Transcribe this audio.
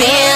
Yeah.